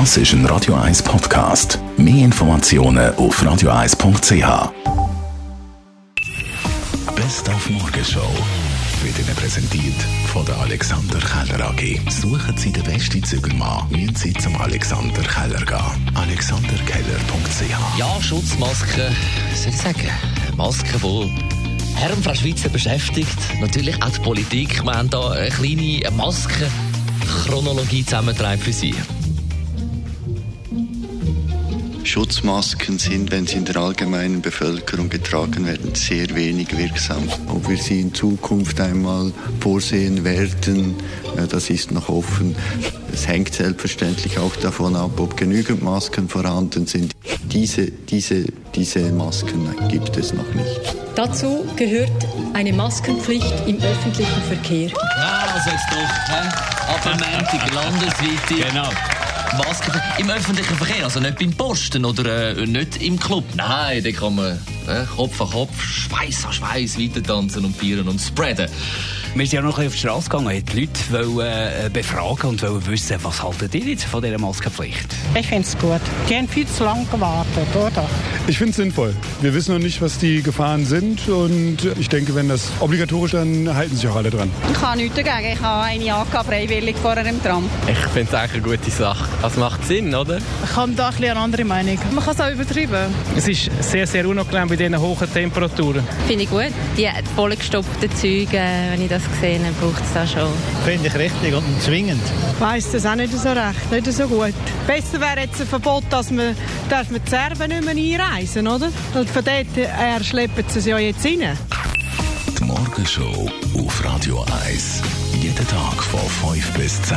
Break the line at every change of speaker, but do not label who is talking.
Das ist ein Radio 1 Podcast. Mehr Informationen auf radio1.ch. Best auf Morgenshow wird Ihnen präsentiert von der Alexander Keller AG. Suchen Sie den besten Zügelmann, müssen Sie zum Alexander Keller gehen. AlexanderKeller.ch
Ja, Schutzmasken, was soll ich sagen? Masken, die Herren Frau Schweizer beschäftigt. Natürlich auch die Politik. Wir haben da eine kleine Maskenchronologie zusammengetragen für Sie.
Schutzmasken sind, wenn sie in der allgemeinen Bevölkerung getragen werden, sehr wenig wirksam. Ob wir sie in Zukunft einmal vorsehen werden, das ist noch offen. Es hängt selbstverständlich auch davon ab, ob genügend Masken vorhanden sind. Diese, diese, diese Masken gibt es noch nicht.
Dazu gehört eine Maskenpflicht im öffentlichen Verkehr.
Ja, also jetzt doch. He? Ab dem Montag landesweite
Genau.
Masken im öffentlichen Verkehr. Also nicht beim Posten oder äh, nicht im Club. Nein, da kann man äh, Kopf an Kopf, Schweiß an Schweiß weiter tanzen und feiern und spreaden.
Wir sind ja noch ein bisschen auf die Straße gegangen, haben die Leute wollen, äh, befragen und wollen wissen, was haltet ihr jetzt von dieser Maskenpflicht?
Ich finde es gut. Die haben viel zu lange gewartet, oder?
Ich finde es sinnvoll. Wir wissen noch nicht, was die Gefahren sind und ich denke, wenn das obligatorisch, dann halten sich auch alle dran.
Ich habe nichts dagegen. Ich habe eine angehabt, freiwillig vorher im Tram.
Ich finde es eigentlich eine gute Sache. Das macht Sinn, oder?
Ich habe da ein bisschen eine andere Meinung.
Man kann es auch übertreiben.
Es ist sehr, sehr unangenehm bei diesen hohen Temperaturen.
Finde ich gut. Die vollgestopften Züge, wenn ich das sehe, braucht es da schon.
Finde ich richtig und zwingend.
Ich weiss das auch nicht so recht, nicht so gut. Besser wäre jetzt ein Verbot, dass man, darf man die Serben nicht mehr einreisen, oder? Und von dort her schleppen sie es ja jetzt rein.
Die Morgenshow auf Radio 1. Jeden Tag von 5 bis 10.